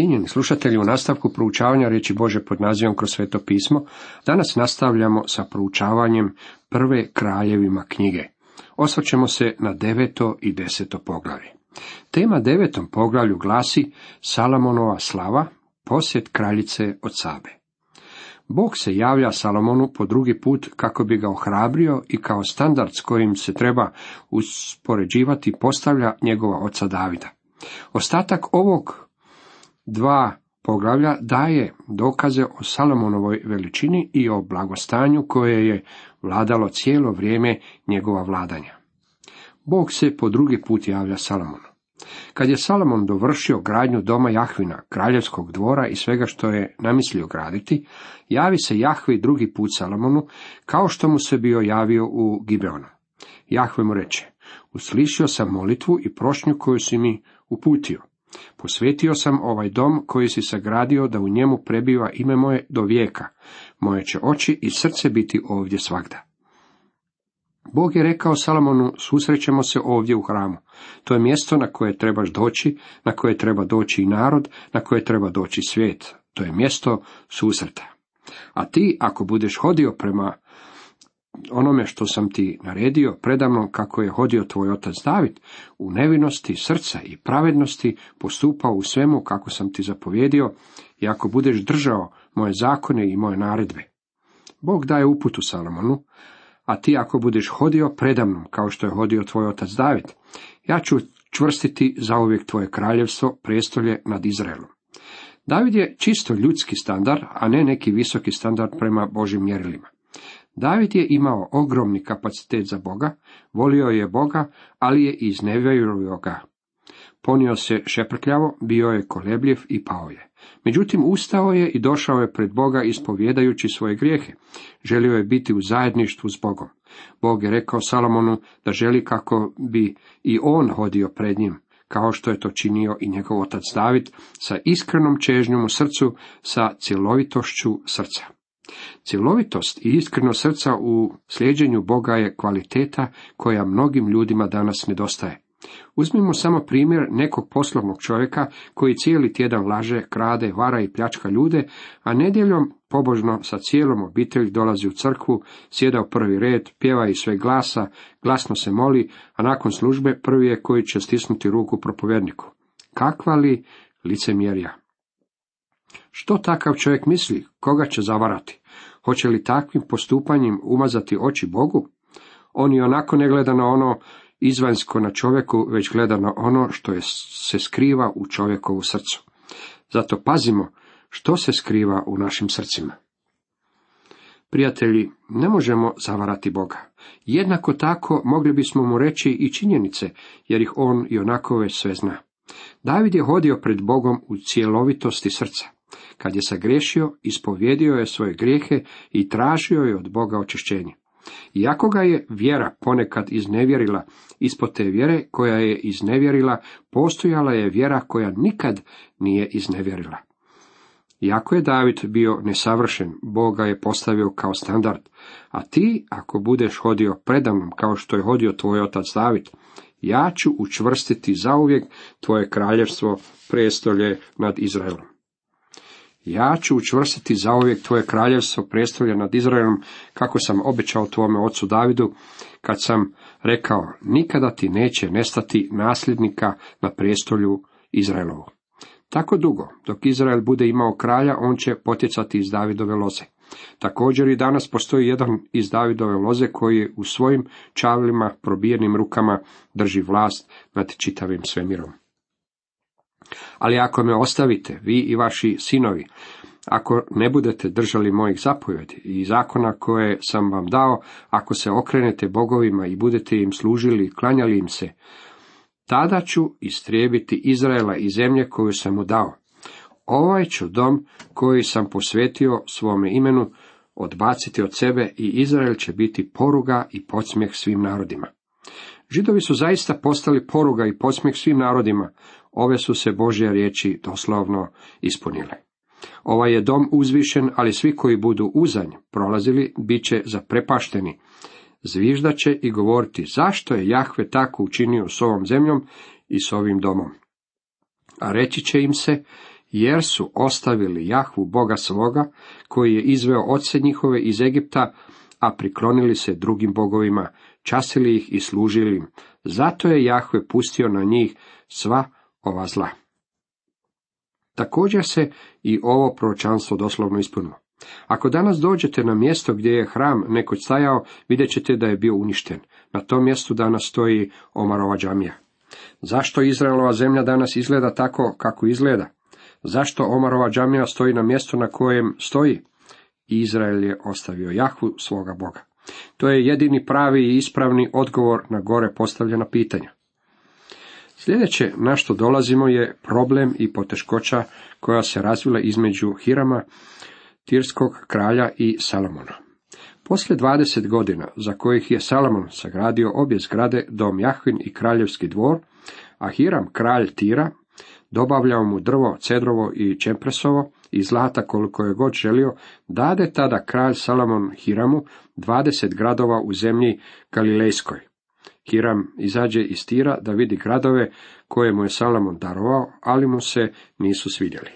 Cijenjeni slušatelji, u nastavku proučavanja riječi Bože pod nazivom kroz sveto pismo, danas nastavljamo sa proučavanjem prve kraljevima knjige. Osvrćemo se na deveto i deseto poglavlje. Tema devetom poglavlju glasi Salamonova slava, posjet kraljice od Sabe. Bog se javlja Salomonu po drugi put kako bi ga ohrabrio i kao standard s kojim se treba uspoređivati postavlja njegova oca Davida. Ostatak ovog dva poglavlja daje dokaze o Salomonovoj veličini i o blagostanju koje je vladalo cijelo vrijeme njegova vladanja. Bog se po drugi put javlja Salomonu. Kad je Salomon dovršio gradnju doma Jahvina, kraljevskog dvora i svega što je namislio graditi, javi se Jahvi drugi put Salomonu, kao što mu se bio javio u Gibeonu. Jahve mu reče, uslišio sam molitvu i prošnju koju si mi uputio. Posvetio sam ovaj dom koji si sagradio da u njemu prebiva ime moje do vijeka. Moje će oči i srce biti ovdje svagda. Bog je rekao Salomonu, susrećemo se ovdje u hramu. To je mjesto na koje trebaš doći, na koje treba doći i narod, na koje treba doći svijet. To je mjesto susreta. A ti, ako budeš hodio prema onome što sam ti naredio predamnom kako je hodio tvoj otac David, u nevinosti srca i pravednosti postupao u svemu kako sam ti zapovjedio i ako budeš držao moje zakone i moje naredbe. Bog daje uputu Salomonu, a ti ako budeš hodio predamnom kao što je hodio tvoj otac David, ja ću čvrstiti zauvijek tvoje kraljevstvo, prestolje nad Izraelom. David je čisto ljudski standard, a ne neki visoki standard prema Božim mjerilima. David je imao ogromni kapacitet za Boga, volio je Boga, ali je iznevjerio ga. Ponio se šeprkljavo, bio je kolebljiv i pao je. Međutim, ustao je i došao je pred Boga ispovjedajući svoje grijehe. Želio je biti u zajedništvu s Bogom. Bog je rekao Salomonu da želi kako bi i on hodio pred njim, kao što je to činio i njegov otac David, sa iskrenom čežnjom u srcu, sa cjelovitošću srca. Cjelovitost i iskreno srca u slijeđenju Boga je kvaliteta koja mnogim ljudima danas nedostaje. Uzmimo samo primjer nekog poslovnog čovjeka koji cijeli tjedan laže, krade, vara i pljačka ljude, a nedjeljom pobožno sa cijelom obitelji dolazi u crkvu, sjeda u prvi red, pjeva iz sve glasa, glasno se moli, a nakon službe prvi je koji će stisnuti ruku propovjedniku. Kakva li licemjerja? Što takav čovjek misli? Koga će zavarati? Hoće li takvim postupanjem umazati oči Bogu? On i onako ne gleda na ono izvanjsko na čovjeku, već gleda na ono što je, se skriva u čovjekovu srcu. Zato pazimo što se skriva u našim srcima. Prijatelji, ne možemo zavarati Boga. Jednako tako mogli bismo mu reći i činjenice, jer ih on i onako već sve zna. David je hodio pred Bogom u cjelovitosti srca. Kad je sagriješio, ispovjedio je svoje grijehe i tražio je od Boga očišćenje. Iako ga je vjera ponekad iznevjerila, ispod te vjere koja je iznevjerila, postojala je vjera koja nikad nije iznevjerila. Iako je David bio nesavršen, Boga je postavio kao standard, a ti, ako budeš hodio predamnom kao što je hodio tvoj otac David, ja ću učvrstiti zauvijek tvoje kraljevstvo, prestolje nad Izraelom. Ja ću učvrstiti zauvijek tvoje kraljevstvo predstavlja nad Izraelom, kako sam obećao tvome ocu Davidu, kad sam rekao, nikada ti neće nestati nasljednika na prijestolju Izraelovu. Tako dugo, dok Izrael bude imao kralja, on će potjecati iz Davidove loze. Također i danas postoji jedan iz Davidove loze koji u svojim čavlima, probijenim rukama drži vlast nad čitavim svemirom. Ali ako me ostavite, vi i vaši sinovi, ako ne budete držali mojih zapovjedi i zakona koje sam vam dao, ako se okrenete bogovima i budete im služili i klanjali im se, tada ću istrijebiti Izraela i zemlje koju sam mu dao. Ovaj ću dom koji sam posvetio svome imenu odbaciti od sebe i Izrael će biti poruga i podsmjeh svim narodima. Židovi su zaista postali poruga i podsmjeh svim narodima, ove su se Božje riječi doslovno ispunile. Ovaj je dom uzvišen, ali svi koji budu uzanj prolazili, bit će zaprepašteni. Zviždaće i govoriti zašto je Jahve tako učinio s ovom zemljom i s ovim domom. A reći će im se, jer su ostavili Jahvu Boga svoga, koji je izveo oce njihove iz Egipta, a priklonili se drugim bogovima, časili ih i služili im. Zato je Jahve pustio na njih sva ova zla. Također se i ovo proročanstvo doslovno ispunilo. Ako danas dođete na mjesto gdje je hram nekoć stajao, vidjet ćete da je bio uništen. Na tom mjestu danas stoji Omarova džamija. Zašto Izraelova zemlja danas izgleda tako kako izgleda? Zašto Omarova džamija stoji na mjestu na kojem stoji? Izrael je ostavio Jahvu svoga Boga. To je jedini pravi i ispravni odgovor na gore postavljena pitanja. Sljedeće na što dolazimo je problem i poteškoća koja se razvila između Hirama, Tirskog kralja i Salomona. Poslije 20 godina, za kojih je Salomon sagradio obje zgrade, dom Jahvin i kraljevski dvor, a Hiram, kralj Tira, dobavljao mu drvo, cedrovo i čempresovo i zlata koliko je god želio, dade tada kralj Salomon Hiramu 20 gradova u zemlji Galilejskoj. Hiram izađe iz Tira da vidi gradove koje mu je Salomon darovao, ali mu se nisu svidjeli.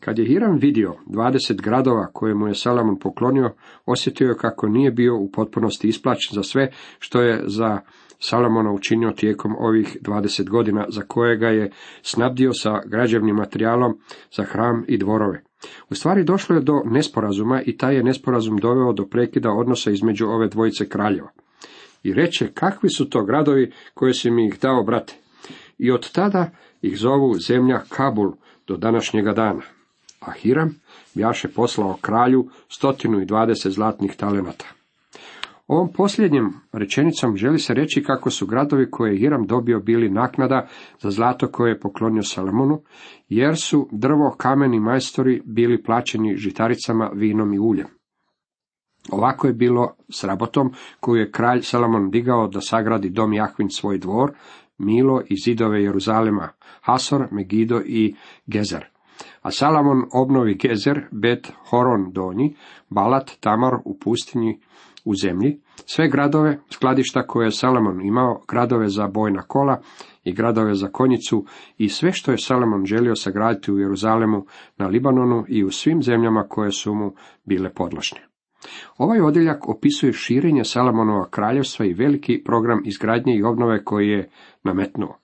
Kad je Hiram vidio dvadeset gradova koje mu je Salomon poklonio, osjetio je kako nije bio u potpunosti isplaćen za sve što je za Salomona učinio tijekom ovih dvadeset godina za koje ga je snabdio sa građevnim materijalom za hram i dvorove. U stvari došlo je do nesporazuma i taj je nesporazum doveo do prekida odnosa između ove dvojice kraljeva. I reče, kakvi su to gradovi koje si mi ih dao, brate? I od tada ih zovu zemlja Kabul do današnjega dana. A Hiram bjaše poslao kralju stotinu i dvadeset zlatnih talenata. Ovom posljednjim rečenicom želi se reći kako su gradovi koje je Hiram dobio bili naknada za zlato koje je poklonio Salomonu, jer su drvo, kameni majstori bili plaćeni žitaricama, vinom i uljem. Ovako je bilo s rabotom koju je kralj Salomon digao da sagradi dom Jahvin svoj dvor, Milo i zidove Jeruzalema, Hasor, Megido i Gezer. A Salomon obnovi Gezer, Bet Horon donji, Balat, Tamar u pustinji u zemlji, sve gradove, skladišta koje je Salomon imao, gradove za bojna kola i gradove za konjicu i sve što je Salomon želio sagraditi u Jeruzalemu, na Libanonu i u svim zemljama koje su mu bile podložne. Ovaj odjeljak opisuje širenje Salamonova kraljevstva i veliki program izgradnje i obnove koji je nametnuo.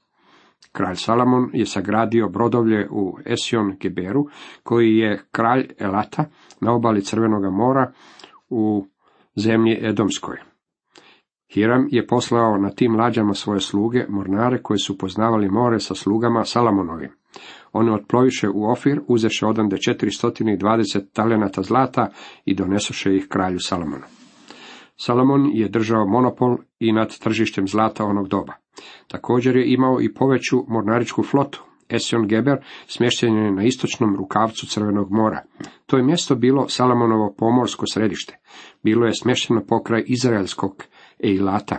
Kralj Salamon je sagradio brodovlje u Esion Geberu, koji je kralj Elata na obali Crvenoga mora u zemlji Edomskoj. Hiram je poslao na tim lađama svoje sluge, mornare koji su poznavali more sa slugama Salamonovim. Oni otploviše u Ofir, uzeše odande 420 talenata zlata i donesoše ih kralju Salomonu. Salomon je držao monopol i nad tržištem zlata onog doba. Također je imao i poveću mornaričku flotu. Esion Geber smješten je na istočnom rukavcu Crvenog mora. To je mjesto bilo Salomonovo pomorsko središte. Bilo je smješteno pokraj izraelskog Eilata.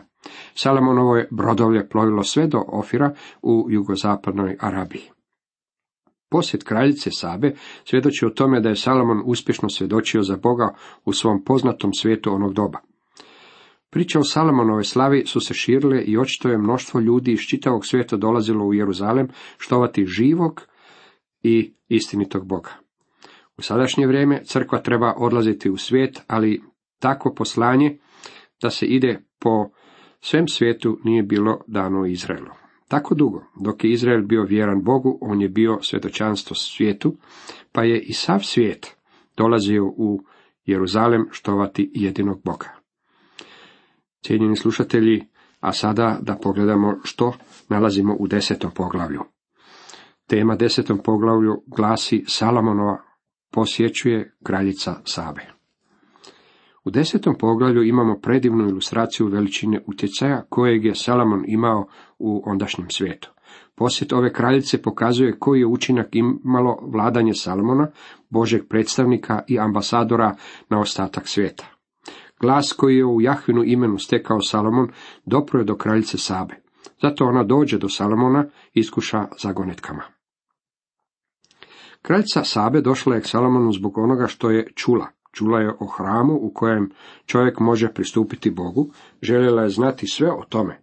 Salomonovo je brodovlje plovilo sve do Ofira u jugozapadnoj Arabiji. Posjet kraljice Sabe svjedoči o tome da je Salomon uspješno svjedočio za Boga u svom poznatom svijetu onog doba. Priče o Salomonove slavi su se širile i očito je mnoštvo ljudi iz čitavog svijeta dolazilo u Jeruzalem štovati živog i istinitog Boga. U sadašnje vrijeme crkva treba odlaziti u svijet, ali takvo poslanje da se ide po svem svijetu nije bilo dano Izraelu. Tako dugo, dok je Izrael bio vjeran Bogu, on je bio svjetočanstvo svijetu, pa je i sav svijet dolazio u Jeruzalem štovati jedinog Boga. Cijenjeni slušatelji, a sada da pogledamo što nalazimo u desetom poglavlju. Tema desetom poglavlju glasi Salomonova posjećuje kraljica Sabe. U desetom poglavlju imamo predivnu ilustraciju veličine utjecaja kojeg je Salomon imao u ondašnjem svijetu. Posjet ove kraljice pokazuje koji je učinak imalo vladanje Salomona, Božeg predstavnika i ambasadora na ostatak svijeta. Glas koji je u Jahvinu imenu stekao Salomon dopro je do kraljice Sabe. Zato ona dođe do Salomona i iskuša zagonetkama. Kraljica Sabe došla je k Salomonu zbog onoga što je čula. Čula je o hramu u kojem čovjek može pristupiti Bogu, željela je znati sve o tome.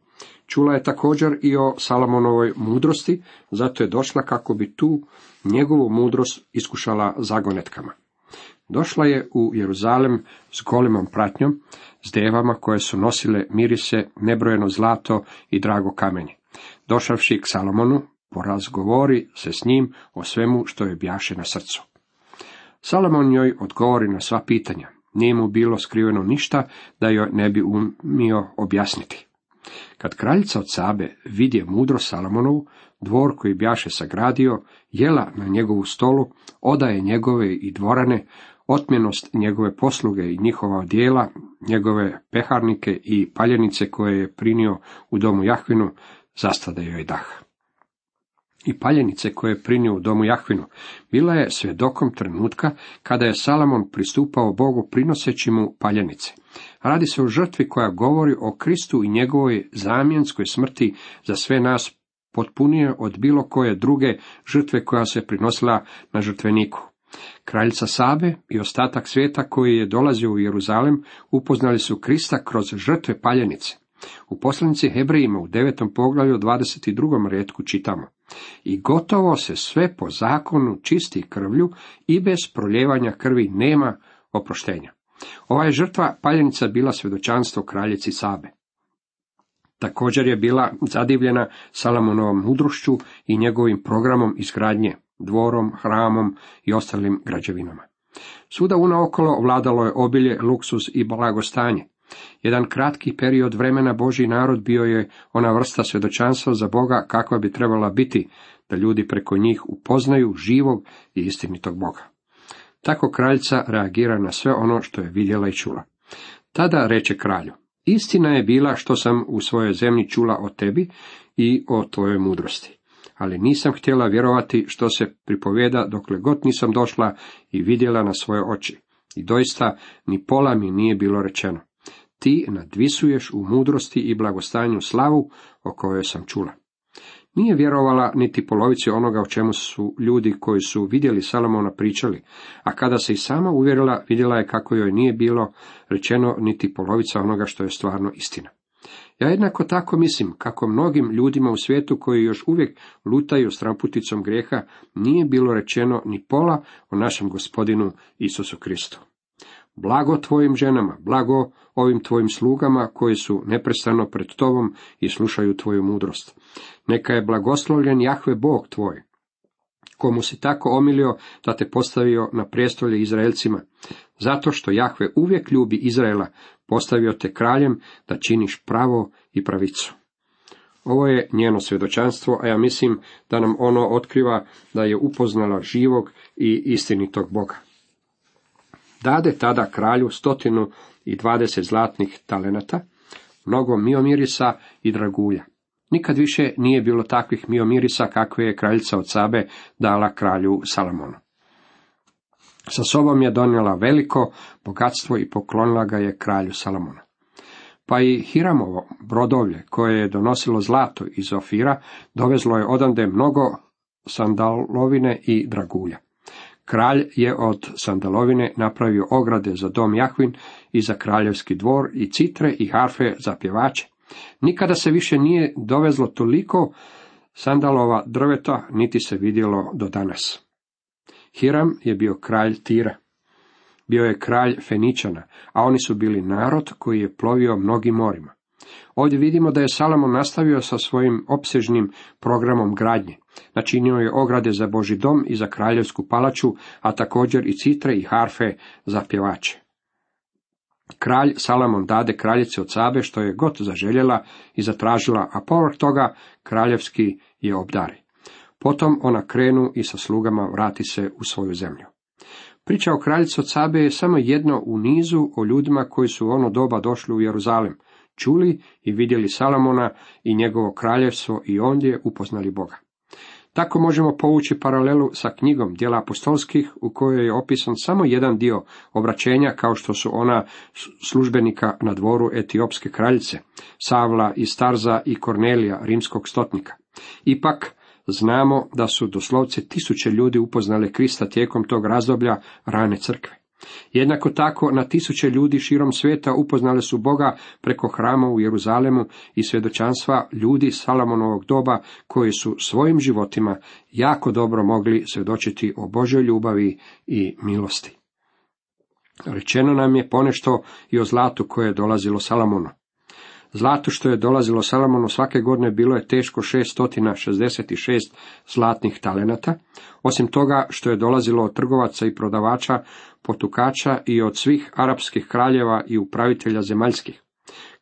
Čula je također i o Salomonovoj mudrosti, zato je došla kako bi tu njegovu mudrost iskušala zagonetkama. Došla je u Jeruzalem s golemom pratnjom, s devama koje su nosile mirise, nebrojeno zlato i drago kamenje. Došavši k Salomonu, porazgovori se s njim o svemu što je bjaše na srcu. Salomon joj odgovori na sva pitanja. Nije mu bilo skriveno ništa da joj ne bi umio objasniti. Kad kraljica od Sabe vidje mudro Salomonovu, dvor koji bjaše sagradio, jela na njegovu stolu, odaje njegove i dvorane, otmjenost njegove posluge i njihova dijela, njegove peharnike i paljenice koje je prinio u domu Jahvinu, zastade joj dah. I paljenice koje je prinio u domu Jahvinu, bila je svjedokom trenutka kada je Salamon pristupao Bogu prinoseći mu paljenice. Radi se o žrtvi koja govori o Kristu i njegovoj zamjenskoj smrti za sve nas potpunije od bilo koje druge žrtve koja se prinosila na žrtveniku. Kraljica Sabe i ostatak svijeta koji je dolazio u Jeruzalem upoznali su Krista kroz žrtve paljenice. U poslanici Hebrejima u devetom poglavlju 22. redku čitamo I gotovo se sve po zakonu čisti krvlju i bez proljevanja krvi nema oproštenja. Ova je žrtva paljenica bila svjedočanstvo kraljici Sabe. Također je bila zadivljena Salamonovom mudrošću i njegovim programom izgradnje, dvorom, hramom i ostalim građevinama. Svuda unaokolo vladalo je obilje, luksus i blagostanje. Jedan kratki period vremena Boži narod bio je ona vrsta svjedočanstva za Boga kakva bi trebala biti, da ljudi preko njih upoznaju živog i istinitog Boga. Tako kraljica reagira na sve ono što je vidjela i čula. Tada reče kralju, istina je bila što sam u svojoj zemlji čula o tebi i o tvojoj mudrosti. Ali nisam htjela vjerovati što se pripoveda dokle god nisam došla i vidjela na svoje oči. I doista ni pola mi nije bilo rečeno. Ti nadvisuješ u mudrosti i blagostanju slavu o kojoj sam čula. Nije vjerovala niti polovici onoga o čemu su ljudi koji su vidjeli Salomona pričali, a kada se i sama uvjerila, vidjela je kako joj nije bilo rečeno niti polovica onoga što je stvarno istina. Ja jednako tako mislim kako mnogim ljudima u svijetu koji još uvijek lutaju s tramputicom grijeha nije bilo rečeno ni pola o našem gospodinu Isusu Kristu. Blago tvojim ženama, blago ovim tvojim slugama koji su neprestano pred tobom i slušaju tvoju mudrost. Neka je blagoslovljen Jahve Bog tvoj, komu si tako omilio da te postavio na prijestolje Izraelcima, zato što Jahve uvijek ljubi Izraela, postavio te kraljem da činiš pravo i pravicu. Ovo je njeno svjedočanstvo, a ja mislim da nam ono otkriva da je upoznala živog i istinitog Boga. Dade tada kralju stotinu i dvadeset zlatnih talenata, mnogo miomirisa i dragulja. Nikad više nije bilo takvih miomirisa kakve je kraljica od Sabe dala kralju Salamonu. Sa sobom je donijela veliko bogatstvo i poklonila ga je kralju Salamonu. Pa i Hiramovo brodovlje, koje je donosilo zlato iz Ofira, dovezlo je odande mnogo sandalovine i dragulja. Kralj je od sandalovine napravio ograde za dom Jahvin i za kraljevski dvor i citre i harfe za pjevače. Nikada se više nije dovezlo toliko sandalova drveta, niti se vidjelo do danas. Hiram je bio kralj Tira. Bio je kralj Feničana, a oni su bili narod koji je plovio mnogim morima. Ovdje vidimo da je Salomon nastavio sa svojim opsežnim programom gradnje. Načinio je ograde za Boži dom i za kraljevsku palaču, a također i citre i harfe za pjevače. Kralj Salamon dade kraljici od Sabe što je god zaželjela i zatražila, a povrh toga kraljevski je obdari. Potom ona krenu i sa slugama vrati se u svoju zemlju. Priča o kraljici od Sabe je samo jedno u nizu o ljudima koji su ono doba došli u Jeruzalem, čuli i vidjeli Salamona i njegovo kraljevstvo i ondje upoznali Boga. Tako možemo povući paralelu sa knjigom Djela apostolskih u kojoj je opisan samo jedan dio obraćenja kao što su ona službenika na dvoru etiopske kraljice, Savla i Starza i Kornelija, rimskog stotnika. Ipak, znamo da su doslovce tisuće ljudi upoznale Krista tijekom tog razdoblja rane crkve. Jednako tako na tisuće ljudi širom svijeta upoznali su Boga preko hrama u Jeruzalemu i svjedočanstva ljudi Salamonovog doba koji su svojim životima jako dobro mogli svjedočiti o Božoj ljubavi i milosti. Rečeno nam je ponešto i o zlatu koje je dolazilo Salamonu. Zlato što je dolazilo Salamonu svake godine bilo je teško 666 zlatnih talenata, osim toga što je dolazilo od trgovaca i prodavača, potukača i od svih arapskih kraljeva i upravitelja zemaljskih.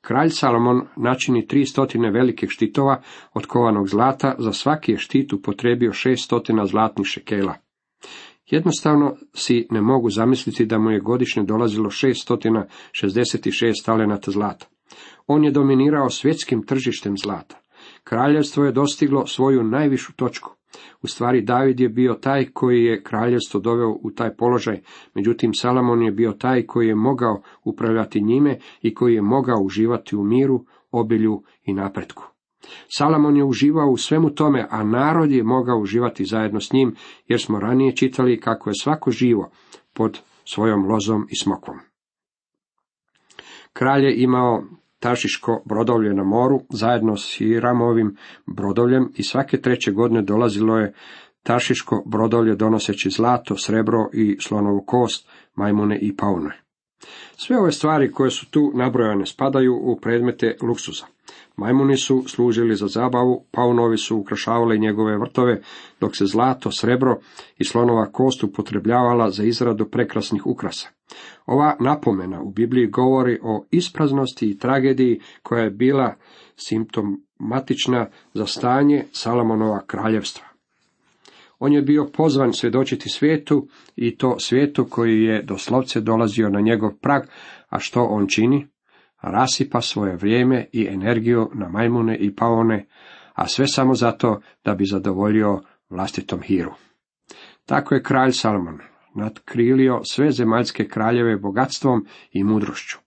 Kralj Salomon načini tri stotine velikih štitova od kovanog zlata, za svaki je štit upotrebio šest stotina zlatnih šekela. Jednostavno si ne mogu zamisliti da mu je godišnje dolazilo 666 talenata zlata. On je dominirao svjetskim tržištem zlata. Kraljevstvo je dostiglo svoju najvišu točku. U stvari David je bio taj koji je kraljevstvo doveo u taj položaj, međutim Salamon je bio taj koji je mogao upravljati njime i koji je mogao uživati u miru, obilju i napretku. Salamon je uživao u svemu tome, a narod je mogao uživati zajedno s njim, jer smo ranije čitali kako je svako živo pod svojom lozom i smokvom. Kralj je imao Tašiško brodovlje na moru, zajedno s Hiramovim brodovljem i svake treće godine dolazilo je Tašiško brodovlje donoseći zlato, srebro i slonovu kost, majmune i paune. Sve ove stvari koje su tu nabrojane spadaju u predmete luksuza. Majmuni su služili za zabavu, paunovi su ukrašavali njegove vrtove, dok se zlato, srebro i slonova kost upotrebljavala za izradu prekrasnih ukrasa. Ova napomena u Bibliji govori o ispraznosti i tragediji koja je bila simptomatična za stanje Salamonova kraljevstva. On je bio pozvan svjedočiti svijetu i to svijetu koji je doslovce dolazio na njegov prag, a što on čini? Rasipa svoje vrijeme i energiju na majmune i paone, a sve samo zato da bi zadovoljio vlastitom hiru. Tako je kralj Salomon nadkrilio sve zemaljske kraljeve bogatstvom i mudrošću.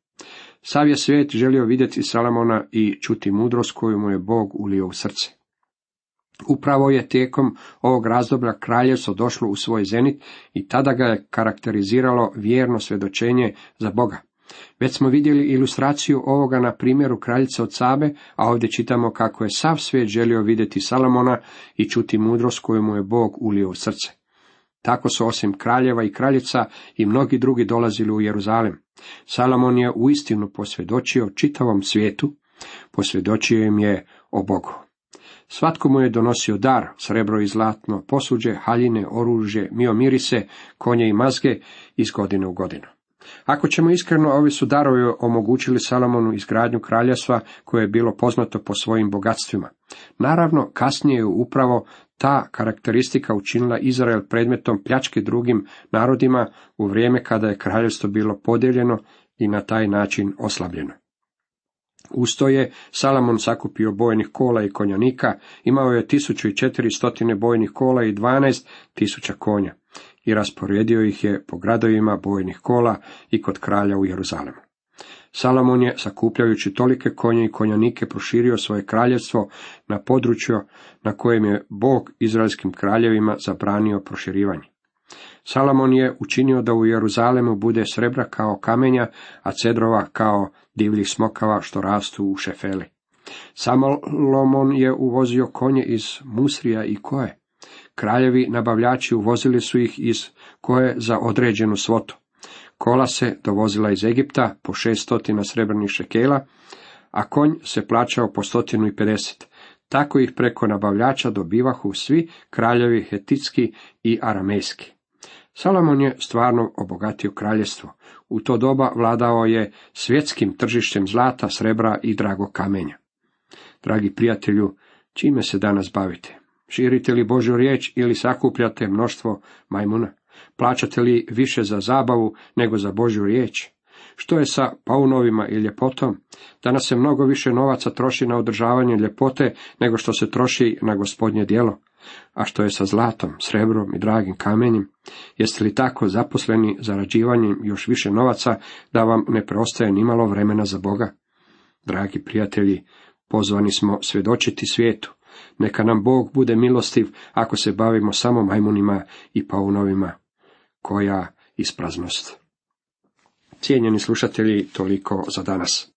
Sav je svijet želio vidjeti Salamona i čuti mudrost koju mu je Bog ulio u srce. Upravo je tijekom ovog razdoblja kraljevstvo došlo u svoj zenit i tada ga je karakteriziralo vjerno svjedočenje za Boga. Već smo vidjeli ilustraciju ovoga na primjeru kraljice od Sabe, a ovdje čitamo kako je sav svijet želio vidjeti Salamona i čuti mudrost koju mu je Bog ulio u srce. Tako su osim kraljeva i kraljica i mnogi drugi dolazili u Jeruzalem. Salomon je uistinu posvjedočio čitavom svijetu, posvjedočio im je o Bogu. Svatko mu je donosio dar, srebro i zlatno, posuđe, haljine, oružje, miomirise, konje i mazge iz godine u godinu. Ako ćemo iskreno, ovi su darovi omogućili Salomonu izgradnju kraljevstva koje je bilo poznato po svojim bogatstvima. Naravno, kasnije je upravo ta karakteristika učinila Izrael predmetom pljačke drugim narodima u vrijeme kada je kraljevstvo bilo podijeljeno i na taj način oslabljeno. Usto je Salamon sakupio bojnih kola i konjanika, imao je 1400 bojnih kola i 12.000 konja i rasporedio ih je po gradovima bojnih kola i kod kralja u Jeruzalemu. Salomon je, sakupljajući tolike konje i konjanike, proširio svoje kraljevstvo na području na kojem je Bog izraelskim kraljevima zabranio proširivanje. Salomon je učinio da u Jeruzalemu bude srebra kao kamenja, a cedrova kao divljih smokava što rastu u šefeli. Salomon je uvozio konje iz Musrija i Koje. Kraljevi nabavljači uvozili su ih iz Koje za određenu svotu. Kola se dovozila iz Egipta po šestotina srebrnih šekela, a konj se plaćao po stotinu i pedeset. Tako ih preko nabavljača dobivahu svi kraljevi hetitski i aramejski. Salomon je stvarno obogatio kraljestvo. U to doba vladao je svjetskim tržištem zlata, srebra i drago kamenja. Dragi prijatelju, čime se danas bavite? Širite li Božju riječ ili sakupljate mnoštvo majmuna? Plaćate li više za zabavu nego za Božju riječ? Što je sa paunovima i ljepotom? Danas se mnogo više novaca troši na održavanje ljepote nego što se troši na gospodnje djelo. A što je sa zlatom, srebrom i dragim kamenjem? Jeste li tako zaposleni zarađivanjem još više novaca da vam ne preostaje nimalo vremena za Boga? Dragi prijatelji, pozvani smo svjedočiti svijetu. Neka nam Bog bude milostiv ako se bavimo samo majmunima i paunovima koja ispraznost. Cijenjeni slušatelji, toliko za danas.